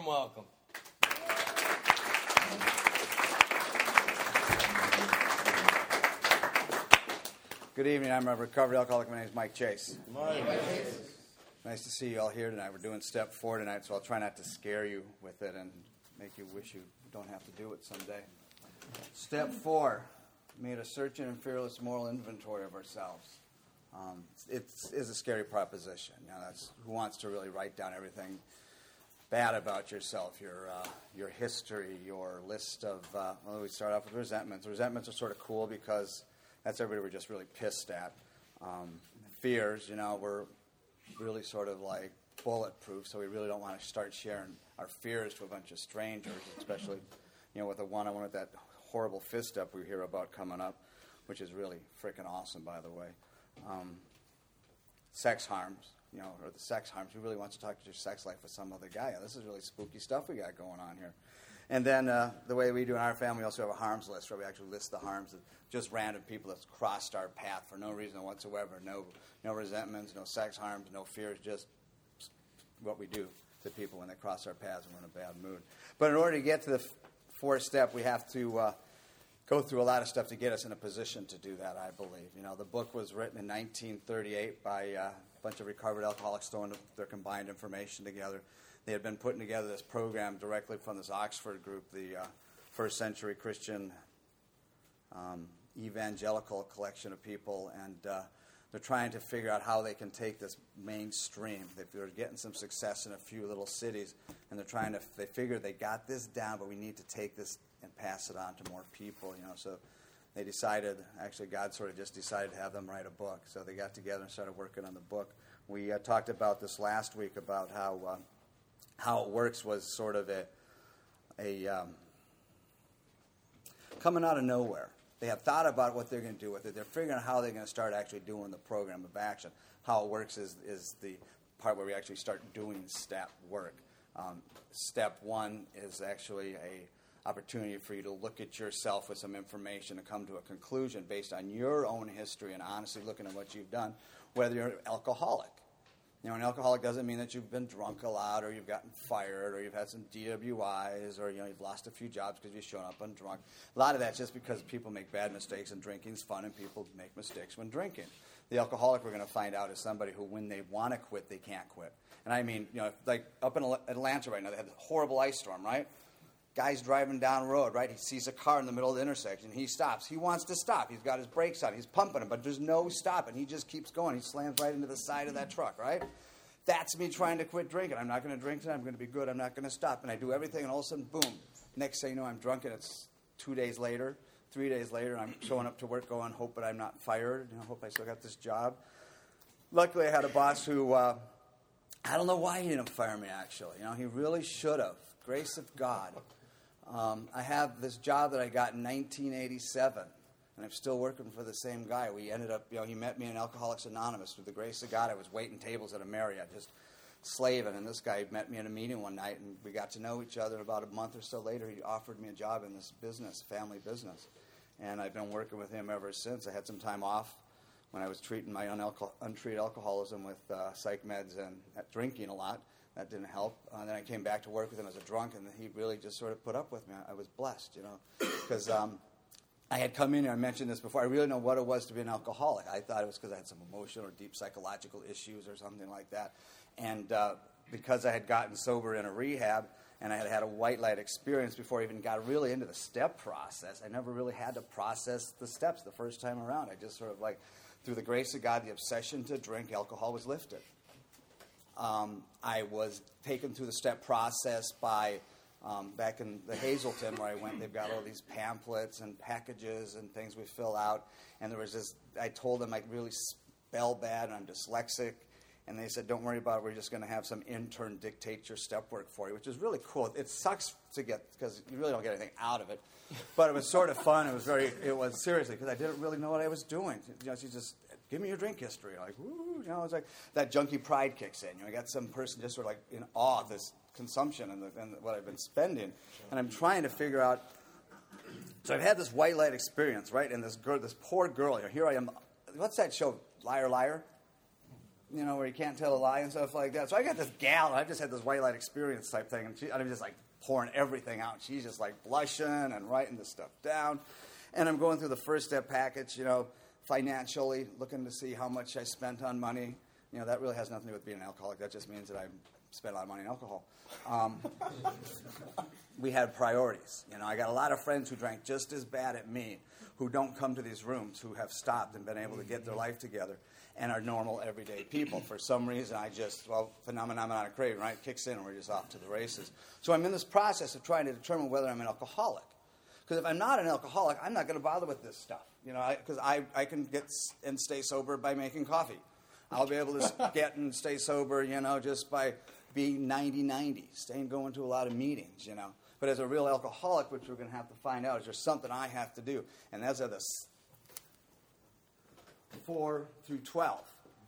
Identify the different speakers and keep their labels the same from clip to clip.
Speaker 1: warm welcome.
Speaker 2: Good evening. I'm a recovered alcoholic. My name is Mike Chase.
Speaker 1: Mike.
Speaker 2: Nice to see you all here tonight. We're doing step four tonight, so I'll try not to scare you with it and make you wish you don't have to do it someday. Step four made a searching and fearless moral inventory of ourselves. Um, it is a scary proposition. You know, that's who wants to really write down everything bad about yourself, your uh, your history, your list of. Uh, well, we start off with resentments. Resentments are sort of cool because that's everybody we're just really pissed at. Um, fears, you know, we're really sort of like bulletproof, so we really don't want to start sharing our fears to a bunch of strangers, especially, you know, with the one-on-one with that horrible fifth step we hear about coming up, which is really freaking awesome, by the way. Um, sex harms, you know, or the sex harms. Who really wants to talk to your sex life with some other guy? This is really spooky stuff we got going on here. And then uh, the way we do in our family, we also have a harms list where we actually list the harms of just random people that's crossed our path for no reason whatsoever. No, no resentments, no sex harms, no fears, just what we do to people when they cross our paths and we're in a bad mood. But in order to get to the fourth step, we have to uh, go through a lot of stuff to get us in a position to do that, I believe. You know, the book was written in 1938 by uh, bunch of recovered alcoholics throwing their combined information together they had been putting together this program directly from this Oxford group, the uh, first century Christian um, evangelical collection of people, and uh, they're trying to figure out how they can take this mainstream. They're getting some success in a few little cities, and they're trying to. They figure they got this down, but we need to take this and pass it on to more people. You know, so they decided. Actually, God sort of just decided to have them write a book. So they got together and started working on the book. We uh, talked about this last week about how uh, how it works was sort of a, a um, coming out of nowhere. They have thought about what they're going to do with it. They're figuring out how they're going to start actually doing the program of action. How it works is, is the part where we actually start doing step work. Um, step one is actually a opportunity for you to look at yourself with some information and come to a conclusion based on your own history and honestly looking at what you've done, whether you're an alcoholic you know, an alcoholic doesn't mean that you've been drunk a lot or you've gotten fired or you've had some DWIs or, you know, you've lost a few jobs because you've shown up undrunk. A lot of that's just because people make bad mistakes and drinking's fun and people make mistakes when drinking. The alcoholic we're going to find out is somebody who, when they want to quit, they can't quit. And I mean, you know, like up in Atlanta right now, they had a horrible ice storm, right? Guy's driving down road, right? He sees a car in the middle of the intersection. He stops. He wants to stop. He's got his brakes on. He's pumping them, but there's no stopping. He just keeps going. He slams right into the side of that truck, right? That's me trying to quit drinking. I'm not going to drink tonight. I'm going to be good. I'm not going to stop. And I do everything, and all of a sudden, boom. Next thing you know, I'm drunk, and it's two days later, three days later, I'm showing up to work going, hope that I'm not fired. You know, hope I still got this job. Luckily, I had a boss who, uh, I don't know why he didn't fire me, actually. You know, he really should have. Grace of God. Um, I have this job that I got in 1987, and I'm still working for the same guy. We ended up, you know, he met me in Alcoholics Anonymous. Through the grace of God, I was waiting tables at a Marriott, just slaving. And this guy met me in a meeting one night, and we got to know each other. About a month or so later, he offered me a job in this business, family business. And I've been working with him ever since. I had some time off when I was treating my unalco- untreated alcoholism with uh, psych meds and drinking a lot that didn't help. Uh, then I came back to work with him as a drunk, and he really just sort of put up with me. I, I was blessed, you know, because um, I had come in here, I mentioned this before, I really know what it was to be an alcoholic. I thought it was because I had some emotional or deep psychological issues or something like that. And uh, because I had gotten sober in a rehab and I had had a white light experience before I even got really into the step process, I never really had to process the steps the first time around. I just sort of like, through the grace of God, the obsession to drink alcohol was lifted. Um, I was taken through the step process by um, back in the Hazelden where I went. They've got all these pamphlets and packages and things we fill out. And there was this. I told them I really spell bad and I'm dyslexic. And they said, "Don't worry about it. We're just going to have some intern dictate your step work for you," which is really cool. It sucks to get because you really don't get anything out of it, but it was sort of fun. It was very. It was seriously because I didn't really know what I was doing. You know, she just give me your drink history. Like, woo, you know, it's like that junkie pride kicks in. You know, I got some person just sort of like in awe of this consumption and, the, and what I've been spending, and I'm trying to figure out. So I've had this white light experience, right? And this girl, this poor girl here. Here I am. What's that show? Liar, liar. you know, where you can't tell a lie and stuff like that. So I got this gal, I've just had this white light experience type thing, and she, I'm just like pouring everything out. She's just like blushing and writing this stuff down. And I'm going through the first step package, you know, financially, looking to see how much I spent on money. You know, that really has nothing to do with being an alcoholic. That just means that I spent a lot of money on alcohol. Um, we had priorities. You know, I got a lot of friends who drank just as bad at me, who don't come to these rooms, who have stopped and been able to get their life together and are normal, everyday people. For some reason, I just, well, phenomenon of craving, right, kicks in and we're just off to the races. So I'm in this process of trying to determine whether I'm an alcoholic. Because if I'm not an alcoholic, I'm not going to bother with this stuff. You know, because I, I, I can get and stay sober by making coffee. I'll be able to get and stay sober, you know, just by being 90 90, staying going to a lot of meetings, you know. But as a real alcoholic, which we're going to have to find out, is there something I have to do? And those are the 4 through 12.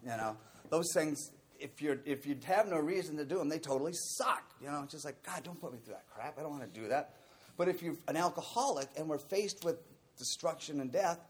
Speaker 2: You know, those things, if, you're, if you have no reason to do them, they totally suck. You know, it's just like, God, don't put me through that crap. I don't want to do that. But if you're an alcoholic and we're faced with destruction and death,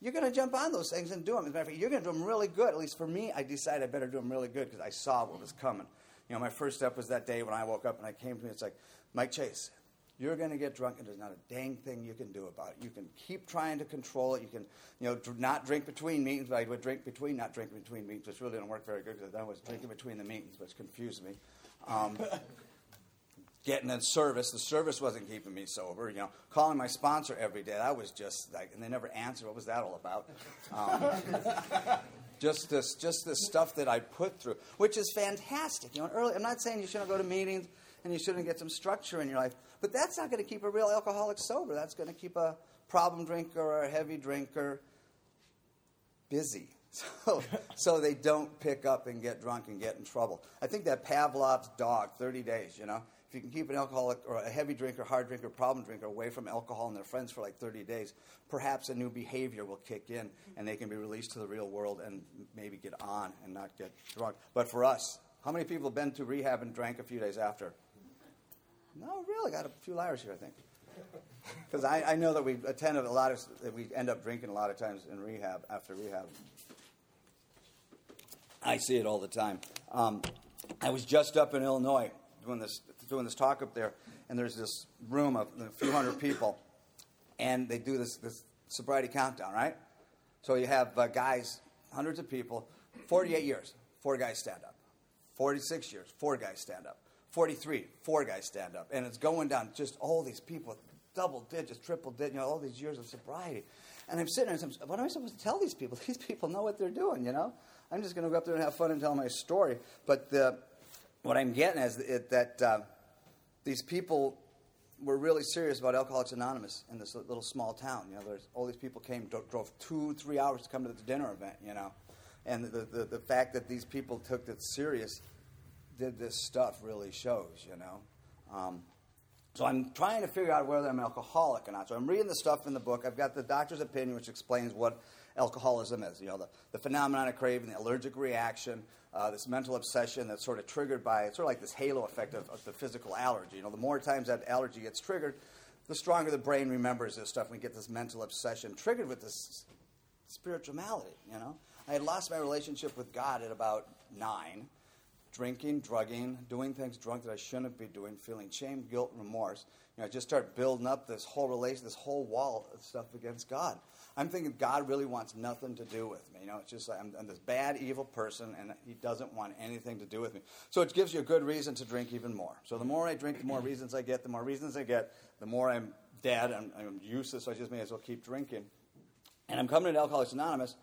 Speaker 2: you're going to jump on those things and do them. As a matter of fact, you're going to do them really good. At least for me, I decided I better do them really good because I saw what was coming. You know, my first step was that day when I woke up and I came to me. It's like, Mike Chase, you're going to get drunk, and there's not a dang thing you can do about it. You can keep trying to control it. You can, you know, dr- not drink between meetings. But I would drink between, not drink between meetings, which really didn't work very good because I was drinking between the meetings, which confused me. Um, getting in service, the service wasn't keeping me sober. You know, calling my sponsor every day, that was just like, and they never answered. What was that all about? Um, just this, just this stuff that I put through, which is fantastic. You know, early, I'm not saying you shouldn't go to meetings and you shouldn't get some structure in your life. But that's not going to keep a real alcoholic sober. That's going to keep a problem drinker or a heavy drinker busy. So, so they don't pick up and get drunk and get in trouble. I think that Pavlov's dog, 30 days, you know, if you can keep an alcoholic or a heavy drinker, hard drinker, problem drinker away from alcohol and their friends for like 30 days, perhaps a new behavior will kick in and they can be released to the real world and maybe get on and not get drunk. But for us, how many people have been to rehab and drank a few days after? No, really, got a few liars here, I think. Because I, I, know that we attend a lot of, we end up drinking a lot of times in rehab, after rehab. I see it all the time. Um, I was just up in Illinois doing this, doing this talk up there, and there's this room of a few hundred people, and they do this, this sobriety countdown, right? So you have uh, guys, hundreds of people, 48 years, four guys stand up. 46 years, four guys stand up. 43, four guys stand up. And it's going down, just all these people, double digits, triple digits, you know, all these years of sobriety. And I'm sitting there and I'm, what am I supposed to tell these people? These people know what they're doing, you know? I'm just going to go up there and have fun and tell my story. But the, what I'm getting is it, that uh, these people were really serious about Alcoholics Anonymous in this little small town. You know, there's, all these people came, drove two, three hours to come to the dinner event, you know. And the, the, the fact that these people took it serious did this stuff really shows, you know. Um, so I'm trying to figure out whether I'm alcoholic or not. So I'm reading the stuff in the book. I've got the doctor's opinion, which explains what alcoholism is. You know, the, the phenomenon of craving, the allergic reaction, uh, this mental obsession that's sort of triggered by, it's sort of like this halo effect of, of, the physical allergy. You know, the more times that allergy gets triggered, the stronger the brain remembers this stuff. And we get this mental obsession triggered with this spiritual malady. you know. I had lost my relationship with God at about nine drinking, drugging, doing things drunk that I shouldn't be doing, feeling shame, guilt, remorse. You know, I just start building up this whole relation, this whole wall of stuff against God. I'm thinking God really wants nothing to do with me. You know, it's just like I'm, I'm this bad, evil person, and He doesn't want anything to do with me. So it gives you a good reason to drink even more. So the more I drink, the more reasons I get. The more reasons I get, the more I'm dead. I'm, I'm useless. So I just may as well keep drinking. And I'm coming to Alcoholics Anonymous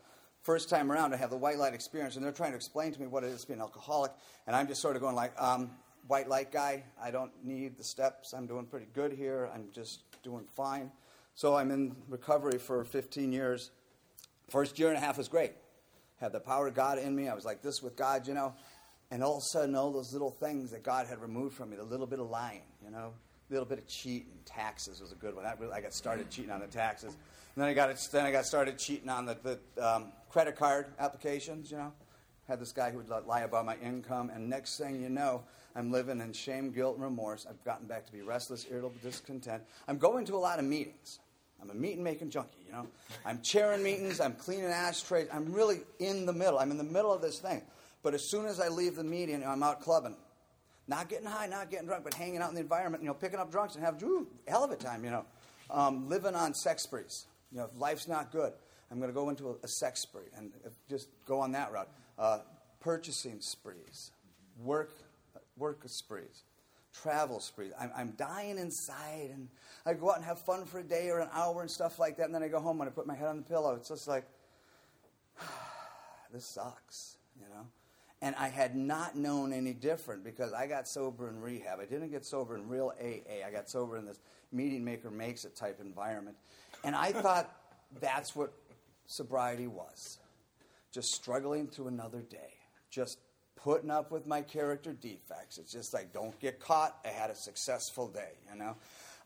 Speaker 2: first time around to have the white light experience, and they're trying to explain to me what it is to be an alcoholic, and I'm just sort of going like, um, white light guy, I don't need the steps. I'm doing pretty good here. I'm just doing fine. So I'm in recovery for 15 years. First year and a half was great. Had the power of God in me. I was like this with God, you know. And all of a sudden, all those little things that God had removed from me, the little bit of lying, you know, little bit of cheating. Taxes was a good one. I, really, I got started cheating on the taxes. And then I got, then I got started cheating on the, the um, credit card applications, you know. Had this guy who would lie about my income, and next thing you know, I'm living in shame, guilt, and remorse. I've gotten back to be restless, irritable, discontent. I'm going to a lot of meetings. I'm a meeting making junkie, you know. I'm chairing meetings, I'm cleaning ashtrays. I'm really in the middle. I'm in the middle of this thing. But as soon as I leave the meeting, I'm out clubbing. Not getting high, not getting drunk, but hanging out in the environment, you know, picking up drunks and have a hell of a time, you know. Um, living on sex sprees. You know, if life's not good, I'm going to go into a, a, sex spree and just go on that route. Uh, purchasing sprees, work, work sprees, travel sprees. I'm, I'm dying inside, and I go out and have fun for a day or an hour and stuff like that, and then I go home and I put my head on the pillow. It's just like, this sucks. And I had not known any different because I got sober in rehab. I didn't get sober in real AA. I got sober in this meeting maker makes it type environment. And I thought that's what sobriety was just struggling through another day, just putting up with my character defects. It's just like, don't get caught. I had a successful day, you know?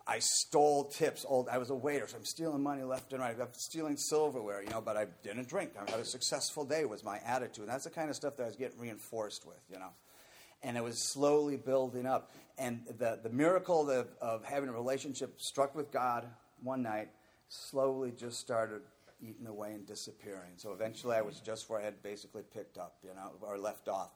Speaker 2: I stole tips. I was a waiter, so I'm stealing money left and right. I'm stealing silverware, you know, but I didn't drink. I had a successful day was my attitude. And that's the kind of stuff that I was getting reinforced with, you know. And it was slowly building up. And the, the miracle of, of having a relationship struck with God one night slowly just started eating away and disappearing. So eventually I was just where I had basically picked up, you know, or left off.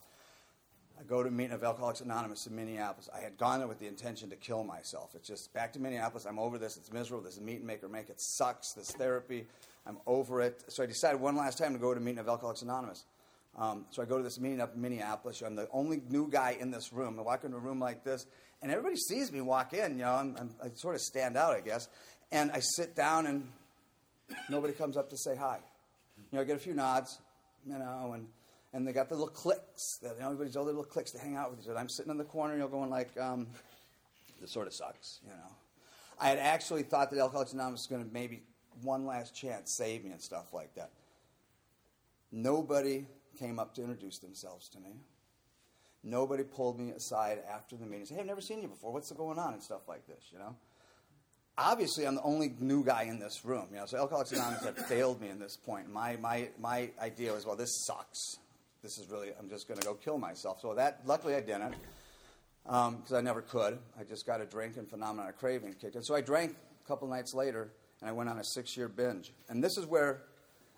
Speaker 2: I go to a meeting of Alcoholics Anonymous in Minneapolis. I had gone there with the intention to kill myself. It's just back to Minneapolis. I'm over this. It's miserable. This meet and make or make. It sucks. This therapy. I'm over it. So I decided one last time to go to a meeting of Alcoholics Anonymous. Um, so I go to this meeting up in Minneapolis. I'm the only new guy in this room. I walk into a room like this, and everybody sees me walk in. You know, I'm, I'm, I sort of stand out, I guess. And I sit down, and nobody comes up to say hi. You know, I get a few nods, you know, and and they got the little cliques. Know, everybody's all the little cliques to hang out with each other. I'm sitting in the corner, and you're going like, um, this sort of sucks, you know. I had actually thought that Alcoholics Anonymous was going to maybe one last chance save me and stuff like that. Nobody came up to introduce themselves to me. Nobody pulled me aside after the meeting and said, Hey, I've never seen you before. What's going on? And stuff like this, you know. Obviously, I'm the only new guy in this room, you know. So Alcoholics Anonymous had failed me in this point. My, my, my idea was, well, this sucks this is really, I'm just going to go kill myself. So that, luckily I didn't, because um, I never could. I just got a drink and phenomenon of craving kicked in. So I drank a couple nights later, and I went on a six year binge. And this is where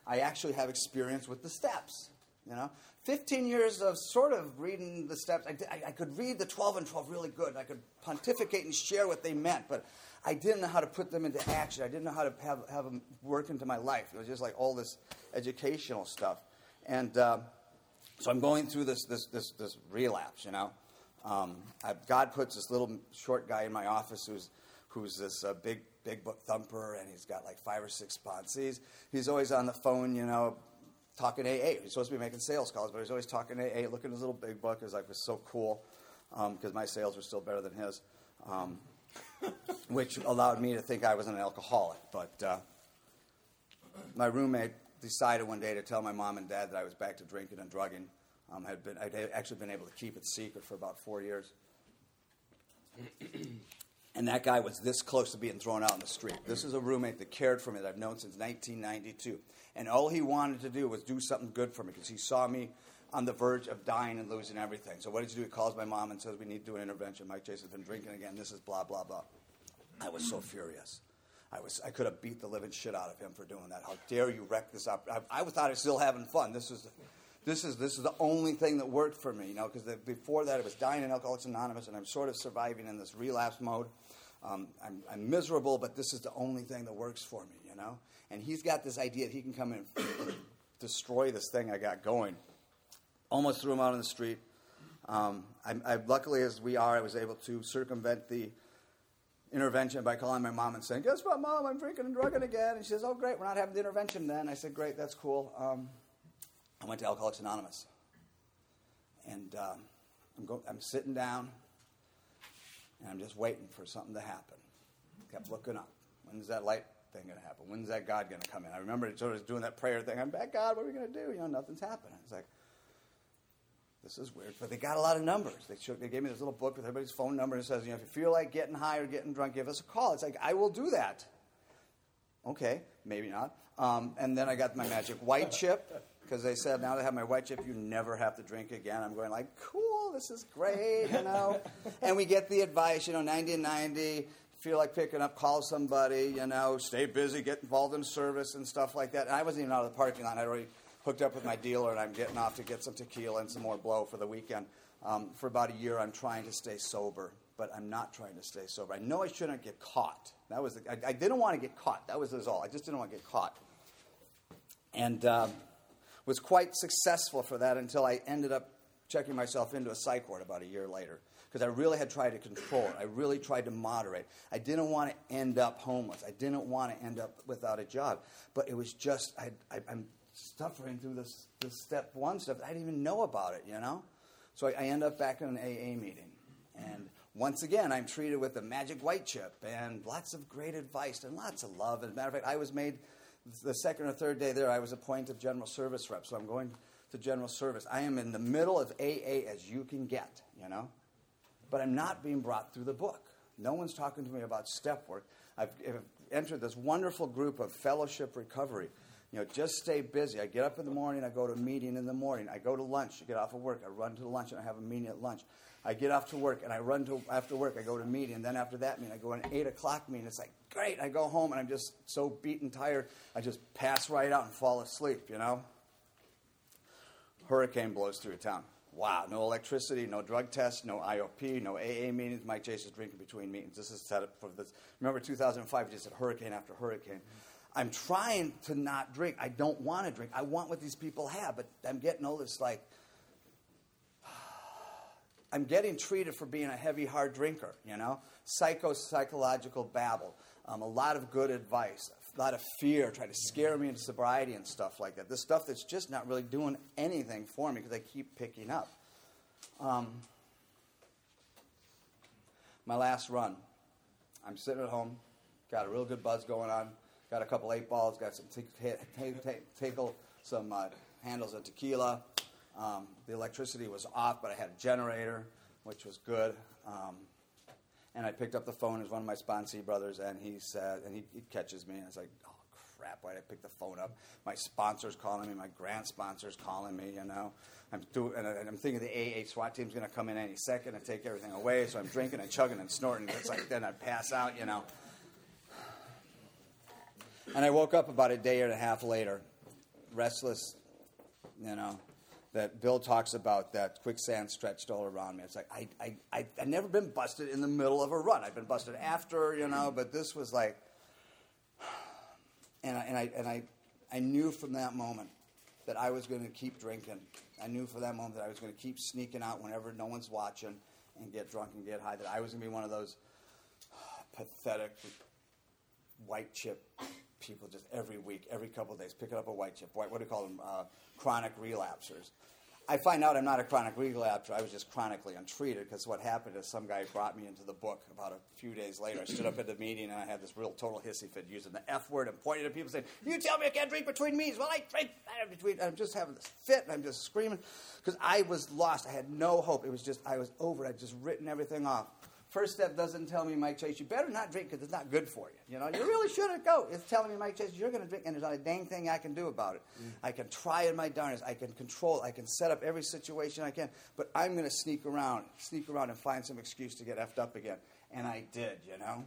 Speaker 2: I actually have experience with the steps. You know, 15 years of sort of reading the steps. I, I, I, could read the 12 and 12 really good. I could pontificate and share what they meant, but I didn't know how to put them into action. I didn't know how to have, have them work into my life. It was just like all this educational stuff. And uh, so I'm going through this, this, this, this relapse, you know. Um, God puts this little short guy in my office who's, who's this uh, big, big book thumper, and he's got like five or six sponsors. He's always on the phone, you know, talking AA. He's supposed to be making sales calls, but he's always talking AA, looking at his little big book. It was like, was so cool because um, my sales were still better than his, um, which allowed me to think I was an alcoholic. But uh, my roommate decided one day to tell my mom and dad that I was back to drinking and drugging. Um, had been, I'd actually been able to keep it secret for about four years. and that guy was this close to being thrown out in the street. This is a roommate that cared for me that I've known since 1992. And all he wanted to do was do something good for me because he saw me on the verge of dying and losing everything. So what did you do? He calls my mom and says, we need to do an intervention. Mike has been drinking again. This is blah, blah, blah. I was so furious. I was I could have beat the living shit out of him for doing that. How dare you wreck this up? I, I thought I was still having fun. This is this is this is the only thing that worked for me, you know, because before that it was dying in Alcoholics Anonymous, and I'm sort of surviving in this relapse mode. Um, I'm, I'm, miserable, but this is the only thing that works for me, you know. And he's got this idea that he can come in and destroy this thing I got going. Almost threw him out on the street. Um, I, I, luckily, as we are, I was able to circumvent the intervention by calling my mom and saying, Guess what, mom? I'm drinking and drugging again. And she says, Oh, great, we're not having the intervention then. I said, Great, that's cool. Um, I went to Alcoholics Anonymous. And um, I'm, go- I'm sitting down and I'm just waiting for something to happen. Kept looking up. When's that light thing going to happen? When's that God going to come in? I remember sort of doing that prayer thing. I'm back, God, what are we going to do? You know, nothing's happening. It's like, this is weird, but they got a lot of numbers. They, showed, they gave me this little book with everybody's phone number and it says, you know, if you feel like getting high or getting drunk, give us a call. It's like, I will do that. Okay, maybe not. Um, and then I got my magic white chip because they said now that I have my white chip, you never have to drink again. I'm going like, cool, this is great, you know. and we get the advice, you know, 90 and 90. Feel like picking up, call somebody, you know, stay busy, get involved in service and stuff like that. And I wasn't even out of the parking lot. I'd already hooked up with my dealer, and I'm getting off to get some tequila and some more blow for the weekend. Um, for about a year, I'm trying to stay sober, but I'm not trying to stay sober. I know I shouldn't get caught. That was the, I, I, didn't want to get caught. That was all. I just didn't want to get caught, and um, was quite successful for that until I ended up checking myself into a psych ward about a year later because I really had tried to control it. I really tried to moderate. I didn't want to end up homeless. I didn't want to end up without a job. But it was just, I, am suffering through this, this step one stuff. I didn't even know about it, you know? So I, I end up back in an AA meeting. And once again, I'm treated with the magic white chip and lots of great advice and lots of love. As a matter of fact, I was made the second or third day there, I was appointed general service rep. So I'm going to general service. I am in the middle of AA as you can get, you know? but I'm not being brought through the book. No one's talking to me about step work. I've, I've entered this wonderful group of fellowship recovery. You know, just stay busy. I get up in the morning, I go to a meeting in the morning. I go to lunch, I get off of work, I run to lunch, and I have a meeting at lunch. I get off to work, and I run to after work. I go to a meeting, and then after that meeting, I go to an eight o'clock meeting. It's like great. I go home, and I'm just so beaten, tired. I just pass right out and fall asleep. You know. Hurricane blows through town. Wow, no electricity, no drug tests, no IOP, no AA meetings. Mike is drinking between meetings. This is set up for this. Remember 2005, just had hurricane after hurricane. I'm trying to not drink. I don't want to drink. I want what these people have, but I'm getting all this like, I'm getting treated for being a heavy, hard drinker, you know? Psycho psychological babble, um, a lot of good advice, a lot of fear, trying to scare me into sobriety and stuff like that. This stuff that's just not really doing anything for me because I keep picking up. Um, my last run, I'm sitting at home, got a real good buzz going on, got a couple eight balls, got some tickle, some uh, handles of tequila. Um, the electricity was off, but I had a generator, which was good. Um, and I picked up the phone as one of my sponsee brothers, and he said, and he, he catches me, and I was like, oh crap, why did I pick the phone up? My sponsor's calling me, my grant sponsor's calling me, you know. I'm doing, and, I, am thinking the AA SWAT team's going to come in any second and take everything away, so I'm drinking and chugging and snorting. It's like then I'd pass out, you know. And I woke up about a day and a half later, restless, you know, that Bill talks about that quicksand stretched all around me. It's like I, I, I, I've never been busted in the middle of a run. I've been busted after, you know, but this was like, and I, and I, and I, I knew from that moment that I was going to keep drinking. I knew for that moment that I was going to keep sneaking out whenever no one's watching and get drunk and get high. That I was going to be one of those pathetic white chip people just every week, every couple of days, picking up a white chip. White, what do you call them? Uh, chronic relapsers. I find out I'm not a chronic relapser. I was just chronically untreated because what happened is some guy brought me into the book about a few days later. I stood up at the meeting and I had this real total hissy fit using the F word and pointing at people saying, You tell me I can't drink between meetings. Well, I drink between. I'm just having this fit and I'm just screaming because I was lost. I had no hope. It was just, I was over. I'd just written everything off. First step doesn't tell me, Mike Chase, you better not drink because it's not good for you. You know, you really shouldn't go. It's telling me, Mike Chase, you're going to drink, and there's not a dang thing I can do about it. Mm. I can try in my darnest. I can control. I can set up every situation I can, but I'm going to sneak around, sneak around, and find some excuse to get effed up again. And I did, you know.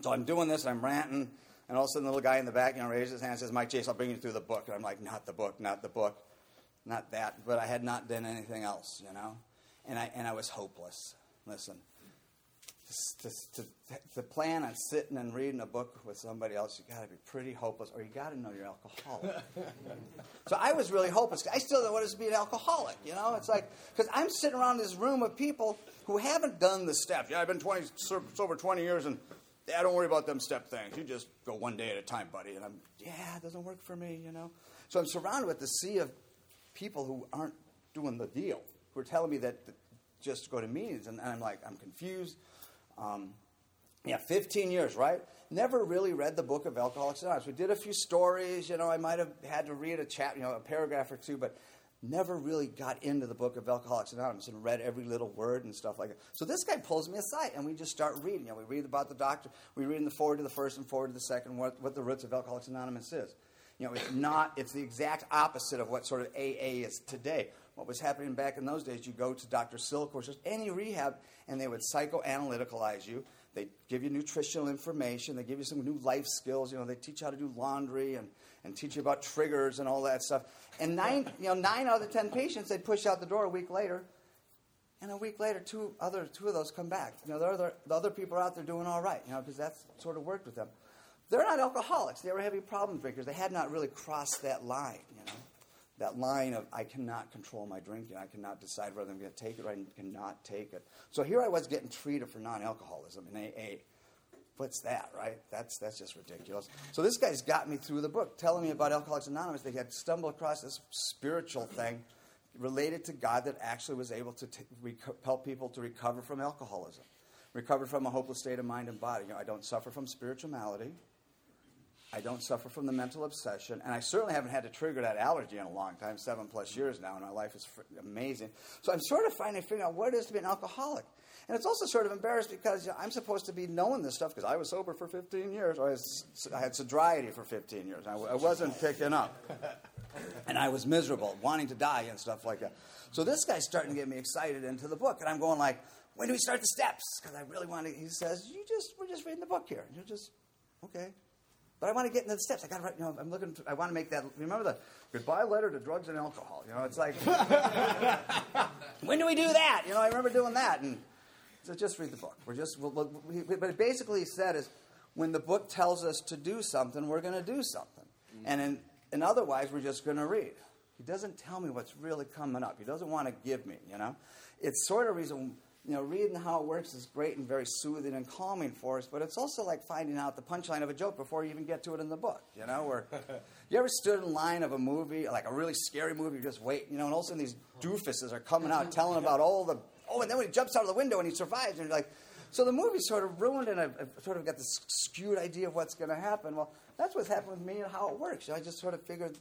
Speaker 2: So I'm doing this, and I'm ranting, and all of a sudden, the little guy in the back, you know, raises his hand and says, Mike Chase, I'll bring you through the book. And I'm like, not the book, not the book, not that. But I had not done anything else, you know. And I and I was hopeless. Listen to, to, to, plan on sitting and reading a book with somebody else, you got to be pretty hopeless, or you got to know you're alcoholic. so I was really hopeless. I still don't know what it is to be an alcoholic. You know, it's like because I'm sitting around this room of people who haven't done the steps. Yeah, I've been 20, sober 20 years, and yeah, don't worry about them step things. You just go one day at a time, buddy. And I'm, yeah, it doesn't work for me. You know, so I'm surrounded with the sea of people who aren't doing the deal, who are telling me that, that just go to meetings, and, and I'm like, I'm confused. Um, yeah, 15 years, right? Never really read the book of Alcoholics Anonymous. We did a few stories, you know, I might have had to read a chat, you know, a paragraph or two, but never really got into the book of Alcoholics Anonymous and read every little word and stuff like that. So this guy pulls me aside and we just start reading. You know, we read about the doctor, we read in the forward to the first and forward to the second what, what the roots of Alcoholics Anonymous is. You know, it's not, it's the exact opposite of what sort of AA is today. What was happening back in those days, you go to Dr. Silkworth just any rehab, and they would psychoanalyticalize you. They give you nutritional information. They give you some new life skills. You know, they teach you how to do laundry and, and teach you about triggers and all that stuff. And nine, you know, nine out of the ten patients, they'd push out the door a week later. And a week later, two, other, two of those come back. You know, the other, the other people are out there doing all right, you know, because that's sort of worked with them. They're not alcoholics. They were heavy problem drinkers. They had not really crossed that line, you know that line of I cannot control my drinking. I cannot decide whether I'm going to take it or I cannot take it. So here I was getting treated for non-alcoholism in AA. What's that, right? That's that's just ridiculous. So this guy's got me through the book, telling me about Alcoholics Anonymous. They had stumbled across this spiritual thing related to God that actually was able to t- reco- help people to recover from alcoholism, recover from a hopeless state of mind and body. You know, I don't suffer from spiritual malady. I don't suffer from the mental obsession, and I certainly haven't had to trigger that allergy in a long time, seven plus years now, and my life is amazing. So I'm sort of finally figuring out what it is to be an alcoholic. And it's also sort of embarrassed because you know, I'm supposed to be knowing this stuff because I was sober for 15 years, or I, was, I had sobriety for 15 years. I, I wasn't picking up. And I was miserable, wanting to die and stuff like that. So this guy's starting to get me excited into the book, and I'm going like, when do we start the steps? Because I really want to. He says, "You just we're just reading the book here. You're just okay." But I want to get into the steps. I got to write, you know, I'm looking, to, I want to make that, remember the goodbye letter to drugs and alcohol. You know, it's like, when do we do that? You know, I remember doing that. And so just read the book. We're just, we'll, we'll, we, but it basically said is when the book tells us to do something, we're going to do something. Mm-hmm. And, in, and otherwise, we're just going to read. He doesn't tell me what's really coming up. He doesn't want to give me, you know. It's sort of reason you know, reading how it works is great and very soothing and calming for us, but it's also like finding out the punchline of a joke before you even get to it in the book, you know? Where you ever stood in line of a movie, like a really scary movie, you just wait, you know, and all of a sudden these doofuses are coming out telling about all the, oh, and then when he jumps out of the window and he survives, and you're like, so the movie's sort of ruined, and I've, I've sort of got this skewed idea of what's going to happen. Well, that's what's happened with me and how it works. I just sort of figured,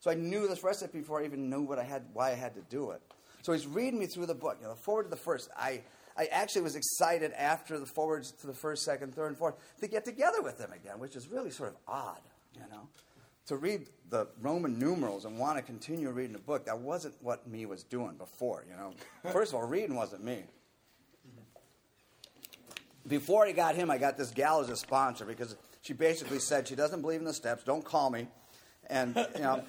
Speaker 2: so I knew this recipe before I even knew what I had, why I had to do it. So he's reading me through the book, you know, forward to the first. I I actually was excited after the forwards to the first, second, third, and fourth to get together with them again, which is really sort of odd, you know. To read the Roman numerals and want to continue reading the book, that wasn't what me was doing before, you know. First of all, reading wasn't me. Before I got him, I got this gal as a sponsor because she basically said she doesn't believe in the steps, don't call me. And, you know,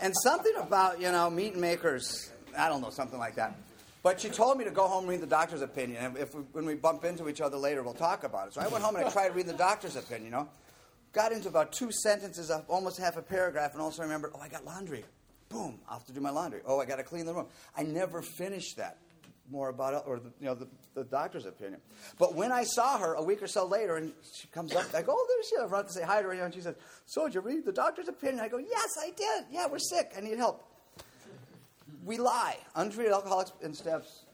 Speaker 2: and something about, you know, meat makers, I don't know, something like that. But she told me to go home and read the doctor's opinion. And if we, when we bump into each other later, we'll talk about it. So I went home and I tried to read the doctor's opinion, you know. Got into about two sentences, of almost half a paragraph, and also remembered, oh, I got laundry. Boom, I'll have to do my laundry. Oh, I got to clean the room. I never finished that. More about it, or the, you know the, the, doctor's opinion. But when I saw her a week or so later, and she comes up, I go, "Oh, there she is." I run up to say hi to her, and she says, "So did you read the doctor's opinion?" I go, "Yes, I did. Yeah, we're sick. I need help." we lie. Untreated alcoholics in steps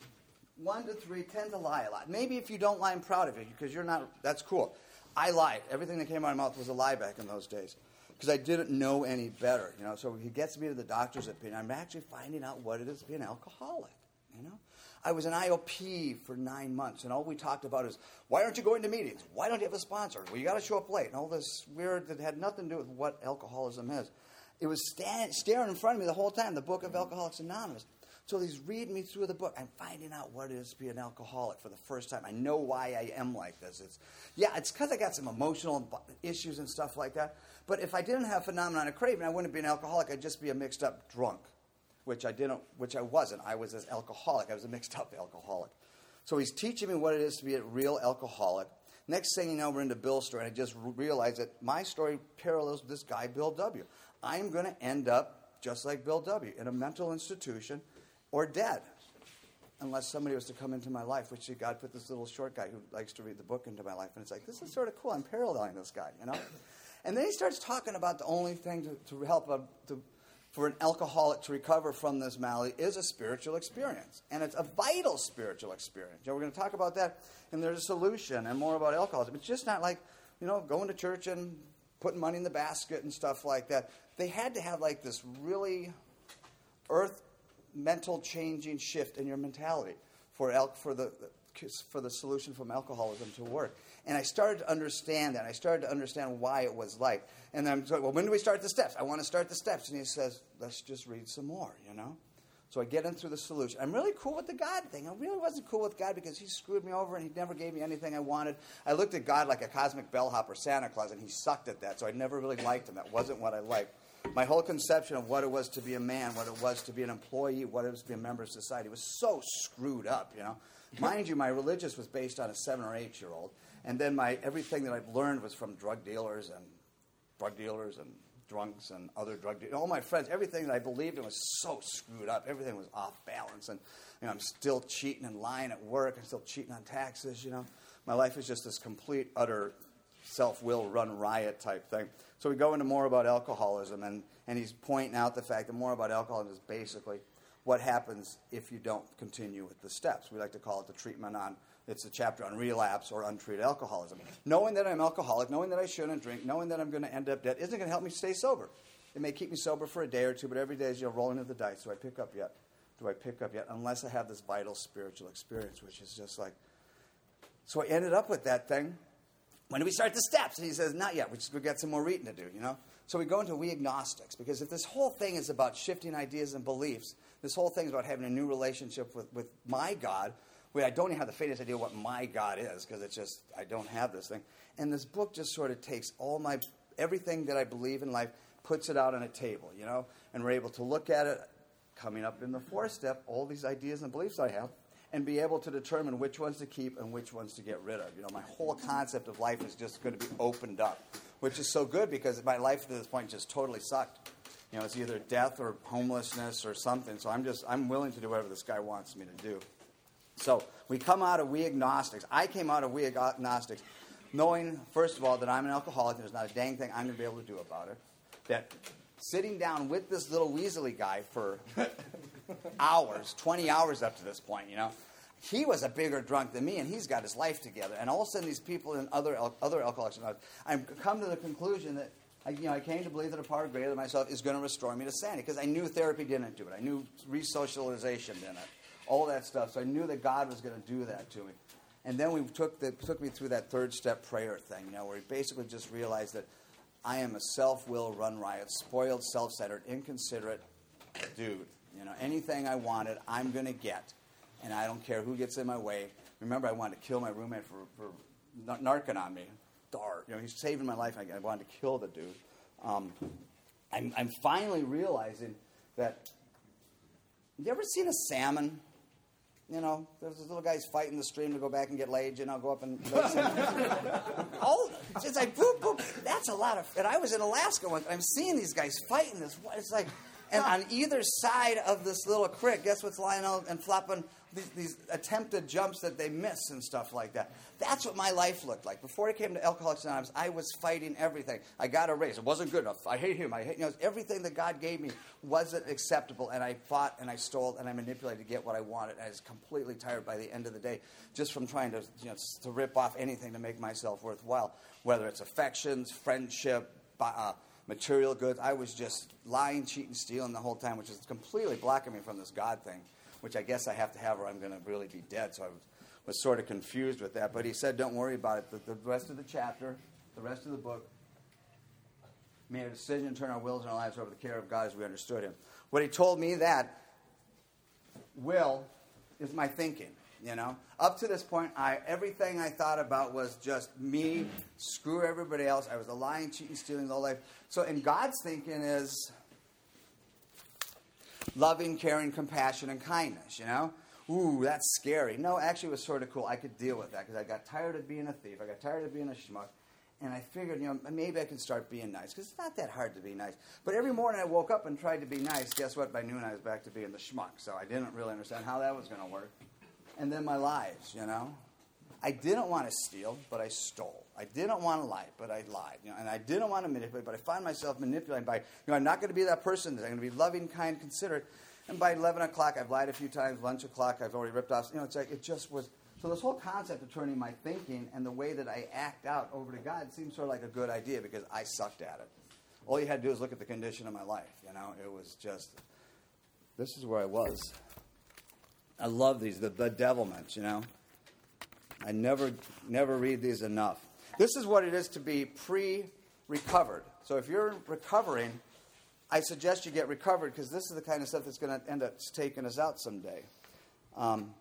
Speaker 2: one to three tend to lie a lot. Maybe if you don't lie, I'm proud of you because you're not, that's cool. I lied. Everything that came out of my mouth was a lie back in those days because I didn't know any better, you know. So he gets me to the doctor's opinion. I'm actually finding out what it is to be an alcoholic, you know. I was an IOP for nine months, and all we talked about is why aren't you going to meetings? Why don't you have a sponsor? Well, you got to show up late, and all this weird that had nothing to do with what alcoholism is. It was stand, staring in front of me the whole time, the book of Alcoholics Anonymous. So he's reading me through the book. I'm finding out what it is to be an alcoholic for the first time. I know why I am like this. It's yeah, it's because I got some emotional issues and stuff like that. But if I didn't have phenomenon of craving, I wouldn't be an alcoholic. I'd just be a mixed up drunk, which I didn't, which I wasn't. I was an alcoholic. I was a mixed up alcoholic. So he's teaching me what it is to be a real alcoholic. Next thing you know, we're into Bill's story, and I just realized that my story parallels this guy, Bill W. I'm going to end up just like Bill W. in a mental institution or dead. Unless somebody was to come into my life, which God put this little short guy who likes to read the book into my life. And it's like, this is sort of cool. I'm paralleling this guy, you know? And then he starts talking about the only thing to, to help a, to, for an alcoholic to recover from this malady is a spiritual experience. And it's a vital spiritual experience. We're going to talk about that, and there's a solution and more about alcoholism. It's just not like, you know, going to church and putting money in the basket and stuff like that. They had to have like this really earth mental changing shift in your mentality for, el- for, the, for the solution from alcoholism to work. And I started to understand that. I started to understand why it was like. And I'm like, well, when do we start the steps? I want to start the steps. And he says, let's just read some more, you know? So I get into the solution. I'm really cool with the God thing. I really wasn't cool with God because he screwed me over and he never gave me anything I wanted. I looked at God like a cosmic bellhop or Santa Claus, and he sucked at that. So I never really liked him. That wasn't what I liked. My whole conception of what it was to be a man, what it was to be an employee, what it was to be a member of society was so screwed up, you know. Mind you, my religious was based on a seven or eight year old, and then my everything that I've learned was from drug dealers and drug dealers and drunks and other drug dealers. All my friends, everything that I believed in was so screwed up. Everything was off balance. And you know, I'm still cheating and lying at work. I'm still cheating on taxes, you know. My life is just this complete, utter self will run riot type thing. So we go into more about alcoholism, and, and he's pointing out the fact that more about alcoholism is basically what happens if you don't continue with the steps. We like to call it the treatment on it's a chapter on relapse or untreated alcoholism. Knowing that I'm alcoholic, knowing that I shouldn't drink, knowing that I'm going to end up dead isn't going to help me stay sober. It may keep me sober for a day or two, but every day is you know, rolling of the dice. Do I pick up yet? Do I pick up yet? Unless I have this vital spiritual experience, which is just like. So I ended up with that thing. When do we start the steps? And he says, not yet. We just we got some more reading to do, you know. So we go into we agnostics because if this whole thing is about shifting ideas and beliefs, this whole thing is about having a new relationship with, with my God, Wait, I don't even have the faintest idea what my God is because it's just, I don't have this thing. And this book just sort of takes all my, everything that I believe in life, puts it out on a table, you know, and we're able to look at it coming up in the fourth step, all these ideas and beliefs I have, and be able to determine which ones to keep and which ones to get rid of. You know, my whole concept of life is just going to be opened up, which is so good because my life to this point just totally sucked. You know, it's either death or homelessness or something. So I'm just, I'm willing to do whatever this guy wants me to do. So we come out of we agnostics. I came out of we agnostics knowing, first of all, that I'm an alcoholic and there's not a dang thing I'm going to be able to do about it. That sitting down with this little Weasley guy for hours, 20 hours up to this point, you know, he was a bigger drunk than me and he's got his life together. And all of a sudden, these people and other, other alcoholics, I've come to the conclusion that I, you know, I came to believe that a power greater than myself is going to restore me to sanity because I knew therapy didn't do it. I knew resocialization didn't all that stuff. So I knew that God was going to do that to me. And then we took, the, took me through that third step prayer thing, you know, where he basically just realized that I am a self will run riot, spoiled, self centered, inconsiderate dude. You know, anything I wanted, I'm going to get. And I don't care who gets in my way. Remember, I wanted to kill my roommate for, for narking on me. Dart. You know, he's saving my life. I, I wanted to kill the dude. Um, I'm, I'm finally realizing that. You ever seen a salmon? You know, there's these little guys fighting the stream to go back and get laid, you know, go up and. oh, it's like, boop, boop. That's a lot of. And I was in Alaska once, I'm seeing these guys fighting this. It's like, and on either side of this little creek, guess what's lying out and flopping? These, these, attempted jumps that they miss and stuff like that. That's what my life looked like. Before I came to Alcoholics Anonymous, I was fighting everything. I got a raise. It wasn't good enough. I hate him. I hate, you know, everything that God gave me wasn't acceptable. And I fought and I stole and I manipulated to get what I wanted. And I was completely tired by the end of the day just from trying to, you know, to rip off anything to make myself worthwhile, whether it's affections, friendship, uh, material goods. I was just lying, cheating, stealing the whole time, which is completely blocking me from this God thing, which I guess I have to have or I'm going to really be dead. So I was, was, sort of confused with that. But he said, don't worry about it. The, the rest of the chapter, the rest of the book, made a decision to turn our wills and our lives over to the care of God as we understood Him. What he told me that will is my thinking. You know, up to this point, I everything I thought about was just me. Screw everybody else. I was a lying, cheating, stealing whole life. So, in God's thinking is loving, caring, compassion, and kindness. You know, ooh, that's scary. No, actually, it was sort of cool. I could deal with that because I got tired of being a thief. I got tired of being a schmuck. And I figured, you know, maybe I can start being nice because it's not that hard to be nice. But every morning I woke up and tried to be nice. Guess what? By noon I was back to being the schmuck. So I didn't really understand how that was going to work and then my lies, you know. I didn't want to steal, but I stole. I didn't want to lie, but I lied. You know, and I didn't want to manipulate, but I find myself manipulating by, you know, I'm not going to be that person. I'm going to be loving, kind, considerate. And by 11 o'clock, I've lied a few times. Lunch o'clock, I've already ripped off. You know, it's like it just was. So this whole concept of turning my thinking and the way that I act out over to God seems sort of like a good idea because I sucked at it. All you had to do is look at the condition of my life. You know, it was just. This is where I was. I love these, the bedevilments, you know. I never, never read these enough. This is what it is to be pre recovered. So if you're recovering, I suggest you get recovered because this is the kind of stuff that's going to end up taking us out someday. Um,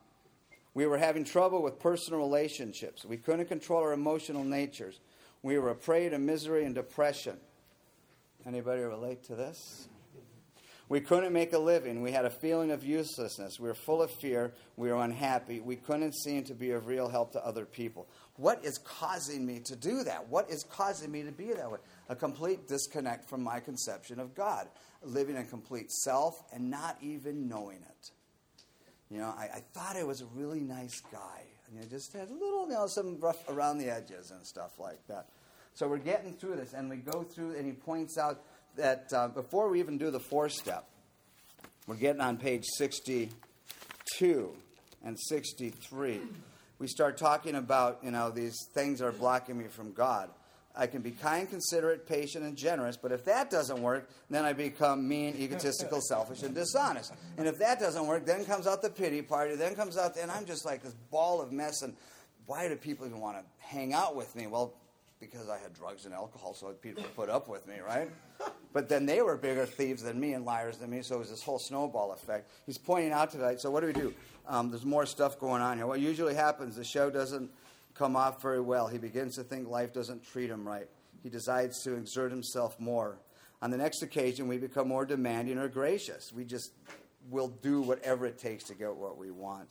Speaker 2: we were having trouble with personal relationships. We couldn't control our emotional natures. We were a prey to misery and depression. Anybody relate to this? We couldn't make a living. We had a feeling of uselessness. We were full of fear. We were unhappy. We couldn't seem to be of real help to other people. What is causing me to do that? What is causing me to be that way? A complete disconnect from my conception of God, living in complete self and not even knowing it. You know, I, I thought I was a really nice guy. And you just had a little, you know, some rough around the edges and stuff like that. So we're getting through this, and we go through, and he points out that uh, before we even do the four step, we're getting on page 62 and 63. We start talking about, you know, these things are blocking me from God. I can be kind, considerate, patient, and generous, but if that doesn't work, then I become mean, egotistical, selfish, and dishonest. And if that doesn't work, then comes out the pity party, then comes out, and I'm just like this ball of mess. And why do people even want to hang out with me? Well, because I had drugs and alcohol, so people put up with me, right? But then they were bigger thieves than me and liars than me, so it was this whole snowball effect. He's pointing out tonight, so what do we do? Um, there's more stuff going on here. What usually happens, the show doesn't come off very well. He begins to think life doesn't treat him right. He decides to exert himself more. On the next occasion, we become more demanding or gracious. We just will do whatever it takes to get what we want.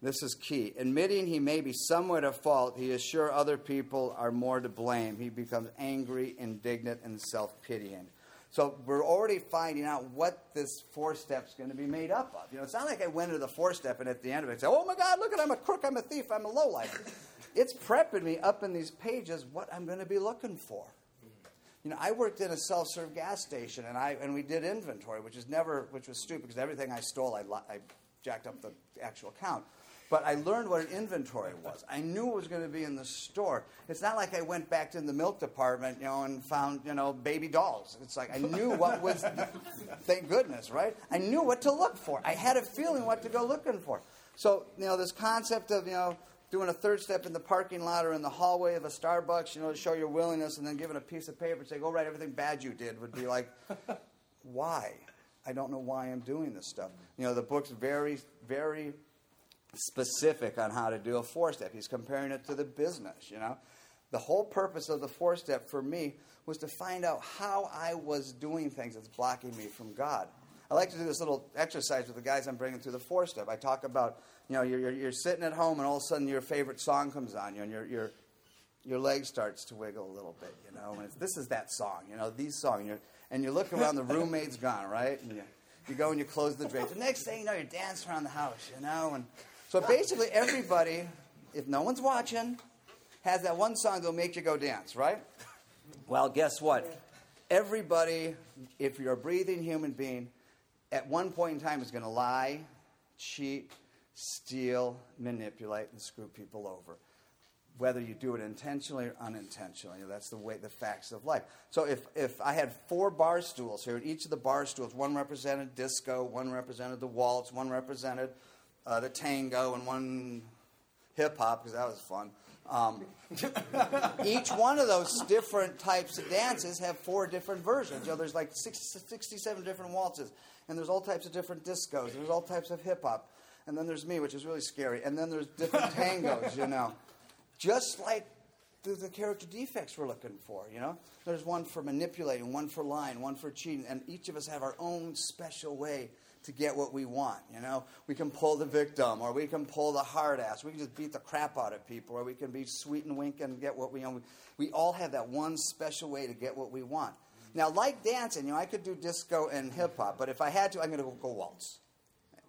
Speaker 2: This is key. Admitting he may be somewhat at fault, he is sure other people are more to blame. He becomes angry, indignant, and self pitying. So we're already finding out what this four step is going to be made up of. You know, it's not like I went into the four step and at the end of it say, "Oh my God, look at I'm a crook, I'm a thief, I'm a lowlife." it's prepping me up in these pages what I'm going to be looking for. You know, I worked in a self-serve gas station, and I and we did inventory, which is never, which was stupid because everything I stole, I, I jacked up the actual count. But I learned what an inventory was. I knew it was going to be in the store. It's not like I went back to the milk department, you know, and found, you know, baby dolls. It's like I knew what was, thank goodness, right? I knew what to look for. I had a feeling what to go looking for. So, you know, this concept of, you know, doing a third step in the parking lot or in the hallway of a Starbucks, you know, to show your willingness, and then giving a piece of paper and saying, "Oh, right, everything bad you did," would be like, why? I don't know why I'm doing this stuff. You know, the book's very, very specific on how to do a four step. He's comparing it to the business, you know. The whole purpose of the four step for me was to find out how I was doing things that's blocking me from God. I like to do this little exercise with the guys I'm bringing through the four step. I talk about, you know, you're, you're, you're sitting at home and all of a sudden your favorite song comes on you and your, your, your leg starts to wiggle a little bit, you know. And this is that song, you know, these songs. You're, and you look around, the roommate's gone, right? And you, you go and you close the drapes. The next thing you know, you're dancing around the house, you know. And so basically, everybody, if no one's watching, has that one song that'll make you go dance, right? Well, guess what? Everybody, if you're a breathing human being, at one point in time is going to lie, cheat, steal, manipulate, and screw people over. Whether you do it intentionally or unintentionally, that's the way the facts of life. So if, if I had four bar stools here, each of the bar stools, one represented disco, one represented the waltz, one represented uh, the tango, and one hip hop because that was fun. Um, each one of those different types of dances have four different versions. You know, there's like 60, 67 different waltzes, and there's all types of different discos, there's all types of hip hop, and then there's me, which is really scary, and then there's different tangos, you know. Just like the, the character defects we're looking for, you know. There's one for manipulating, one for lying, one for cheating, and each of us have our own special way to get what we want. You know, we can pull the victim, or we can pull the hard ass. We can just beat the crap out of people, or we can be sweet and wink and get what we want. We all have that one special way to get what we want. Now, like dancing, you know, I could do disco and hip hop, but if I had to, I'm going to go waltz,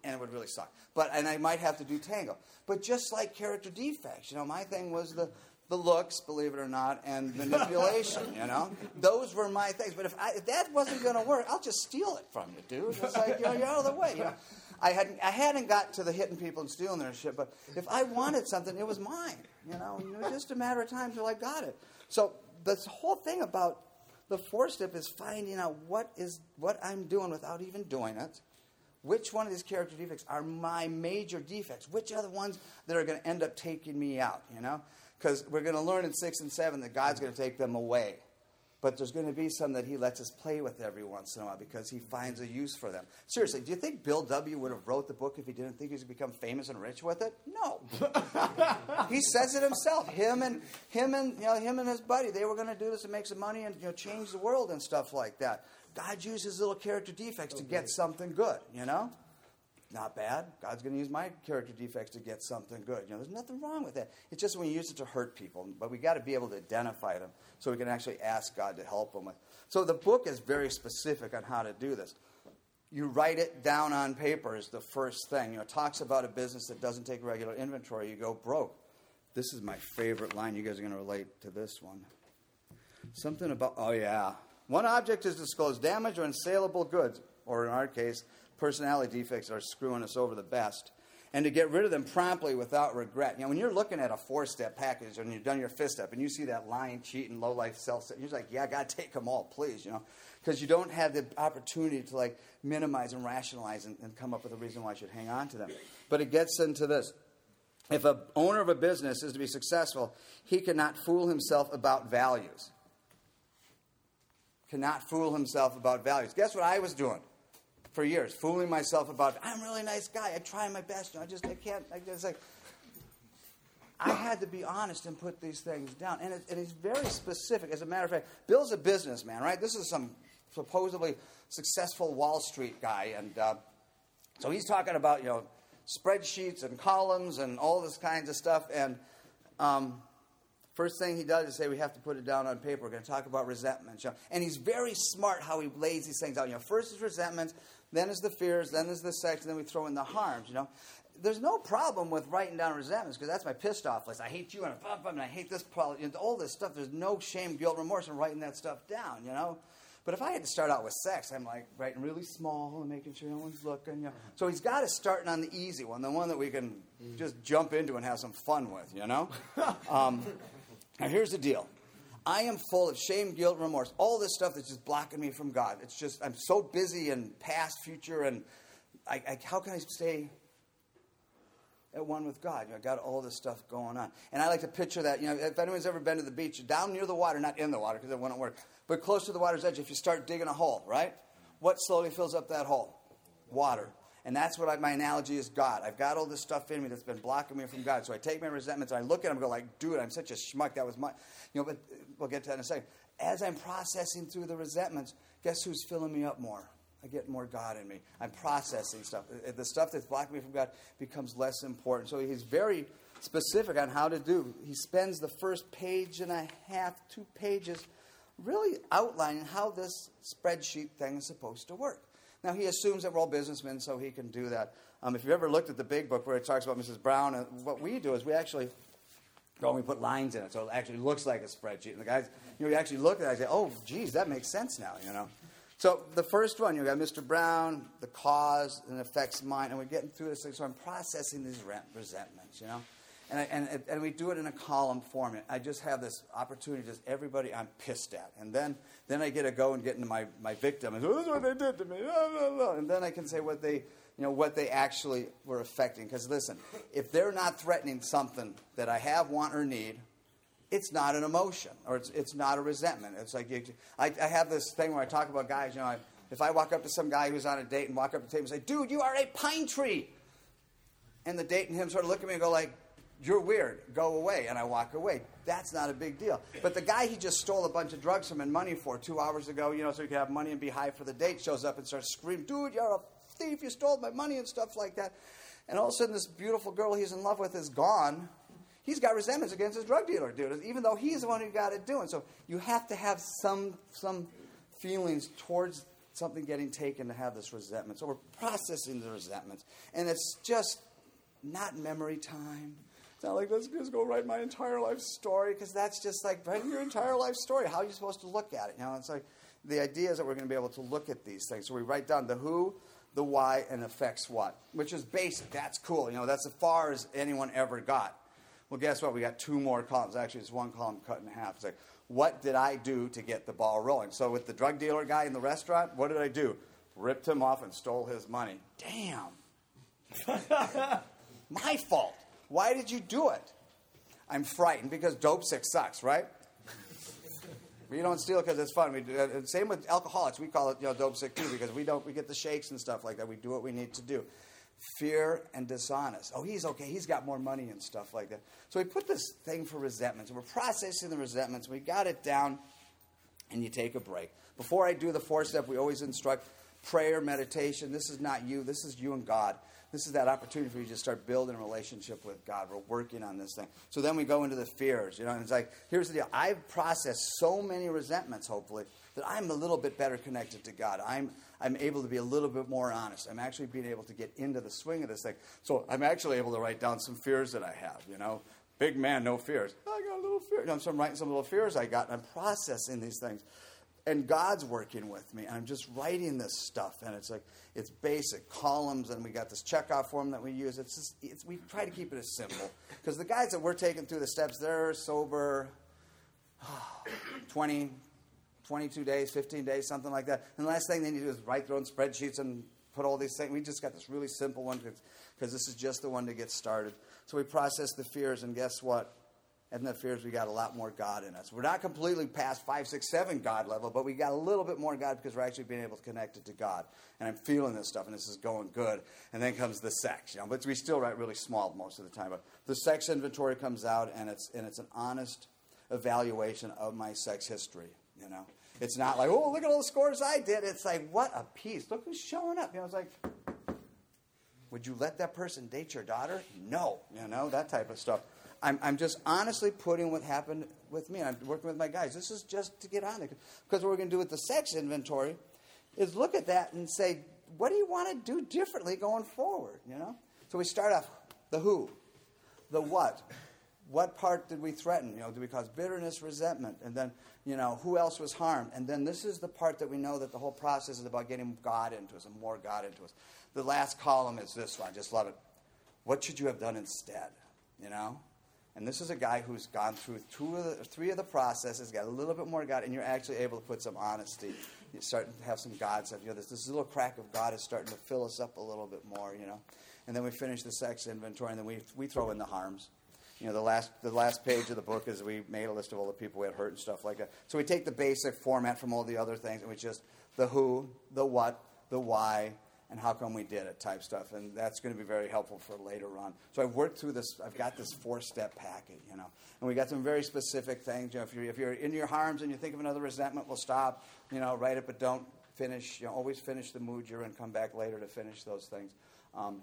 Speaker 2: and it would really suck. But and I might have to do tango. But just like character defects, you know, my thing was the the looks, believe it or not, and manipulation. you know, those were my things. But if, I, if that wasn't going to work, I'll just steal it from you, dude. It's like you know, you're out of the way. You know? I hadn't I hadn't got to the hitting people and stealing their shit, but if I wanted something, it was mine. You know, it was just a matter of time till I got it. So the whole thing about the four step is finding out what is what I'm doing without even doing it. Which one of these character defects are my major defects? Which are the ones that are going to end up taking me out? You know, because we're going to learn in 6 and 7 that God's going to take them away. but there's going to be some that he lets us play with every once in a while because he finds a use for them. Seriously, do you think Bill W. would have wrote the book if he didn't think he was going to become famous and rich with it? No. he says it himself. Him and him and you know him and his buddy, they were going to do this and make some money and you know change the world and stuff like that. God uses little character defects to get something good, you know? Not bad. God's going to use my character defects to get something good. You know, there's nothing wrong with that. It's just when you use it to hurt people. But we got to be able to identify them so we can actually ask God to help them with. So the book is very specific on how to do this. You write it down on paper is the first thing. You know, talks about a business that doesn't take regular inventory. You go broke. This is my favorite line. You guys are going to relate to this one. Something about, oh yeah. One object is disclosed damage or unsaleable goods, or in our case, personality defects are screwing us over the best, and to get rid of them promptly without regret. You know, when you're looking at a four step package and you've done your fifth step and you see that lying, cheating, low life self, you're like, yeah, to take them all, please, you know, because you don't have the opportunity to like minimize and rationalize and, and come up with a reason why I should hang on to them. But it gets into this. If an owner of a business is to be successful, he cannot fool himself about values. Cannot fool himself about values. Guess what I was doing? For years, fooling myself about I'm a really nice guy. I try my best. You know, I just I can't. I just like. I had to be honest and put these things down, and, it, and it's very specific. As a matter of fact, Bill's a businessman, right? This is some supposedly successful Wall Street guy, and uh, so he's talking about you know spreadsheets and columns and all this kinds of stuff. And um, first thing he does is say we have to put it down on paper. We're going to talk about resentment, and he's very smart how he lays these things out. You know, first is resentment, then is the fears, then is the sex, and then we throw in the harms, you know. There's no problem with writing down resentments because that's my pissed off list. I hate you and, I, and I hate this problem, you know, all this stuff. There's no shame, guilt, remorse in writing that stuff down, you know. But if I had to start out with sex, I'm like writing really small and making sure no one's looking. You know? So he's got to start on the easy one, the one that we can just jump into and have some fun with, you know. Um, now here's the deal. I am full of shame, guilt, remorse, all this stuff that's just blocking me from God. It's just, I'm so busy in past, future, and I, I, how can I stay at one with God? You know, I got all this stuff going on. And I like to picture that, you know, if anyone's ever been to the beach, down near the water, not in the water because it wouldn't work, but close to the water's edge, if you start digging a hole, right? What slowly fills up that hole? Water. And that's what I, my analogy is God. I've got all this stuff in me that's been blocking me from God. So I take my resentments I look at them and go like, dude, I'm such a schmuck. That was my, you know, but we'll get to that in a second. As I'm processing through the resentments, guess who's filling me up more? I get more God in me. I'm processing stuff. Uh, uh, the stuff that's blocking me from God becomes less important. So he's very specific on how to do. He spends the first page and a half, two pages, really outlining how this spreadsheet thing is supposed to work. Now, he assumes that we're all businessmen, so he can do that. Um, if you've ever looked at the big book where it talks about Mrs. Brown, uh, what we do is we actually go and we put lines in it, so it actually looks like a spreadsheet. And the guys, you know, you actually look at it and say, oh, geez, that makes sense now, you know. So the first one, you got Mr. Brown, the cause, and effects mine, and we're getting through this thing. So I'm processing these resentments, you know. And, I, and, and we do it in a column format. I just have this opportunity, just everybody I'm pissed at. And then, then I get to go and get into my, my victim. And oh, this is what they did to me. And then I can say what they, you know, what they actually were affecting. Because listen, if they're not threatening something that I have, want, or need, it's not an emotion or it's, it's not a resentment. It's like you, I, I have this thing where I talk about guys, you know, I, if I walk up to some guy who's on a date and walk up to the table and say, dude, you are a pine tree. And the date and him sort of look at me and go like, you're weird. Go away. And I walk away. That's not a big deal. But the guy he just stole a bunch of drugs from and money for two hours ago, you know, so he could have money and be high for the date, shows up and starts screaming, dude, you're a thief. You stole my money and stuff like that. And all of a sudden, this beautiful girl he's in love with is gone. He's got resentments against his drug dealer, dude, even though he's the one who got it doing. So you have to have some, some feelings towards something getting taken to have this resentment. So we're processing the resentments. And it's just not memory time it's not like, let's just go write my entire life story, because that's just like writing your entire life story. How are you supposed to look at it? You know, it's like the idea is that we're going to be able to look at these things. So we write down the who, the why, and affects what, which is basic. That's cool. You know, that's as far as anyone ever got. Well, guess what? We got two more columns. Actually, it's one column cut in half. It's like, what did I do to get the ball rolling? So with the drug dealer guy in the restaurant, what did I do? Ripped him off and stole his money. Damn. My fault. Why did you do it? I'm frightened because dope sick sucks, right? We don't steal because it's fun. We do, uh, same with alcoholics. We call it you know dope sick too because we don't we get the shakes and stuff like that. We do what we need to do. Fear and dishonest. Oh, he's okay. He's got more money and stuff like that. So we put this thing for resentments. We're processing the resentments. We got it down, and you take a break. Before I do the four step, we always instruct prayer, meditation. This is not you. This is you and God this is that opportunity for you to start building a relationship with God. We're working on this thing. So then we go into the fears, you know, and it's like, here's the deal. I've processed so many resentments, hopefully, that I'm a little bit better connected to God. I'm, I'm able to be a little bit more honest. I'm actually being able to get into the swing of this thing. So I'm actually able to write down some fears that I have, you know. Big man, no fears. I got a little fear. You know, so I'm writing some little fears I got, and I'm processing these things and God's working with me. I'm just writing this stuff, and it's like it's basic columns, and we got this checkoff form that we use. It's, just, it's we try to keep it as simple because the guys that we're taking through the steps, they're sober, 20, 22 days, 15 days, something like that. And the last thing they need to do is write their own spreadsheets and put all these things. We just got this really simple one because this is just the one to get started. So we process the fears, and guess what? And the fears we got a lot more God in us. We're not completely past five, six, seven God level, but we got a little bit more God because we're actually being able to connect it to God. And I'm feeling this stuff, and this is going good. And then comes the sex, you know. But we still write really small most of the time. But the sex inventory comes out, and it's and it's an honest evaluation of my sex history. You know, it's not like oh look at all the scores I did. It's like what a piece. Look who's showing up. You know, it's like. Would you let that person date your daughter? No, you know, that type of stuff. I'm, I'm just honestly putting what happened with me. And I'm working with my guys. This is just to get on it. Because what we're going to do with the sex inventory is look at that and say, what do you want to do differently going forward? You know? So we start off the who, the what. What part did we threaten? You know, did we cause bitterness, resentment? And then, you know, who else was harmed? And then this is the part that we know that the whole process is about getting God into us and more God into us. The last column is this one. I just love it. What should you have done instead? You know? And this is a guy who's gone through two of the, three of the processes, got a little bit more God, and you're actually able to put some honesty. You're starting to have some God stuff. You know, this, this little crack of God is starting to fill us up a little bit more, you know. And then we finish the sex inventory, and then we, we throw in the harms. You know, the last, the last page of the book is we made a list of all the people we had hurt and stuff like that. So we take the basic format from all the other things, and we just the who, the what, the why, and how come we did it type stuff. And that's going to be very helpful for later on. So I've worked through this, I've got this four step packet, you know. And we got some very specific things. You know, if you're, if you're in your harms and you think of another resentment, we'll stop, you know, write it, but don't finish, you know, always finish the mood you're in, come back later to finish those things. Um,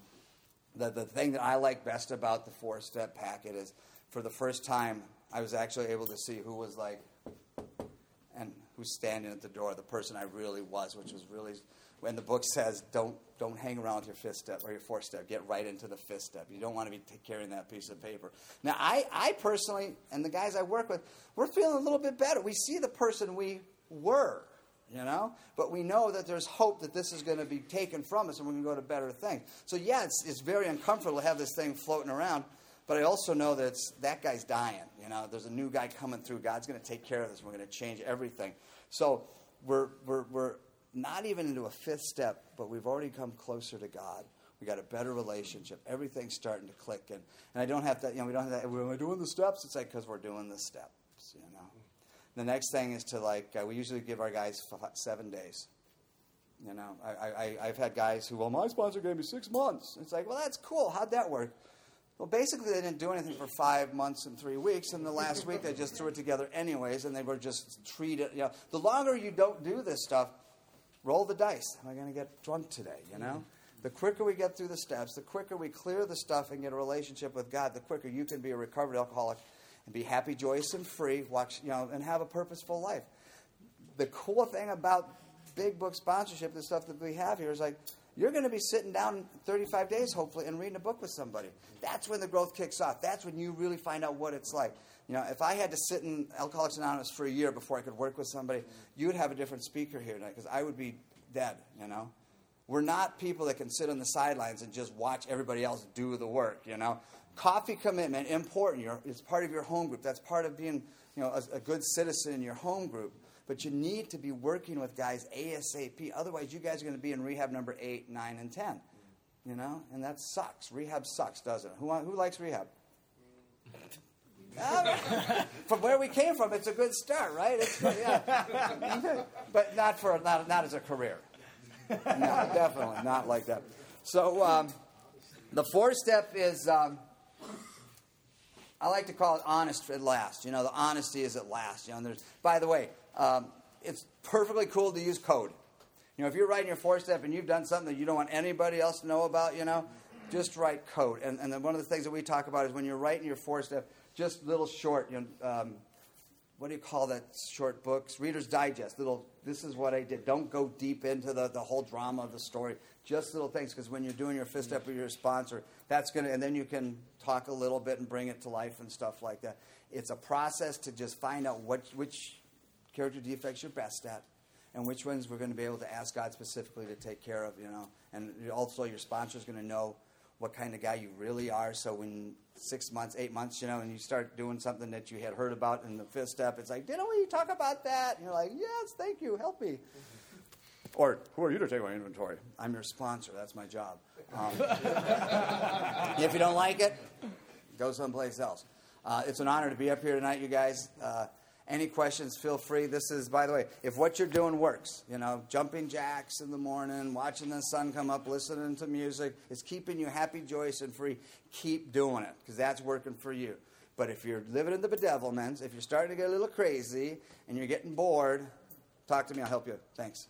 Speaker 2: the, the thing that I like best about the four step packet is for the first time, I was actually able to see who was like, and who's standing at the door, the person I really was, which was really when the book says don't don't hang around your fifth step or your fourth step. Get right into the fifth step. You don't want to be carrying that piece of paper. Now, I, I personally, and the guys I work with, we're feeling a little bit better. We see the person we were, you know, but we know that there's hope that this is going to be taken from us and we're going to go to better things. So, yeah, it's, it's very uncomfortable to have this thing floating around, but I also know that it's, that guy's dying. You know, there's a new guy coming through. God's going to take care of this. We're going to change everything. So, we're, we're, we're not even into a fifth step, but we've already come closer to God. We got a better relationship. Everything's starting to click, and, and I don't have to. You know, we don't have to. We're doing the steps. It's like because we're doing the steps. You know. The next thing is to like. Uh, we usually give our guys seven days. You know, I, I, I've had guys who, well, my sponsor gave me six months. It's like, well, that's cool. How'd that work? Well, basically, they didn't do anything for five months and three weeks, and the last week they just threw it together anyways, and they were just treated. You know, the longer you don't do this stuff, roll the dice. Am I going to get drunk today? You know? The quicker we get through the steps, the quicker we clear the stuff and get a relationship with God, the quicker you can be a recovered alcoholic and be happy, joyous, and free, watch, you know, and have a purposeful life. The cool thing about big book sponsorship, the stuff that we have here, is like you're going to be sitting down 35 days, hopefully, and reading a book with somebody. That's when the growth kicks off. That's when you really find out what it's like. You know, if I had to sit in Alcoholics Anonymous for a year before I could work with somebody, you would have a different speaker here tonight because I would be dead, you know. We're not people that can sit on the sidelines and just watch everybody else do the work, you know. Coffee commitment, important. You're, it's part of your home group. That's part of being, you know, a, a good citizen in your home group. But you need to be working with guys ASAP. Otherwise, you guys are going to be in rehab number 8, 9, and 10. You know? And that sucks. Rehab sucks, doesn't it? Who, who likes rehab? From where we came from, it's a good start, right? It's, yeah. but not for not, not as a career. No, definitely not like that. So um, the fourth step is um, I like to call it honest at last. You know, the honesty is at last. You know, there's by the way, um, it's perfectly cool to use code. You know, if you're writing your four step and you've done something that you don't want anybody else to know about, you know, just write code. And, and then one of the things that we talk about is when you're writing your four step, just little short, you know, um, what do you call that short books? Reader's Digest. Little, this is what I did. Don't go deep into the, the whole drama of the story. Just little things, because when you're doing your fifth step with your sponsor, that's going to, and then you can talk a little bit and bring it to life and stuff like that. It's a process to just find out what, which character defects you're best at and which ones we're going to be able to ask God specifically to take care of, you know. And also your sponsor is going to know what kind of guy you really are. So when six months, eight months, you know, and you start doing something that you had heard about in the fifth step, it's like, didn't we talk about that? And you're like, yes, thank you, help me. Or who are you to take my inventory? I'm your sponsor. That's my job. Um, if you don't like it, go someplace else. Uh, it's an honor to be up here tonight, you guys. Uh, any questions, feel free. This is, by the way, if what you're doing works, you know, jumping jacks in the morning, watching the sun come up, listening to music, is keeping you happy, joyous, and free, keep doing it because that's working for you. But if you're living in the bedevilments, if you're starting to get a little crazy and you're getting bored, talk to me. I'll help you. Thanks.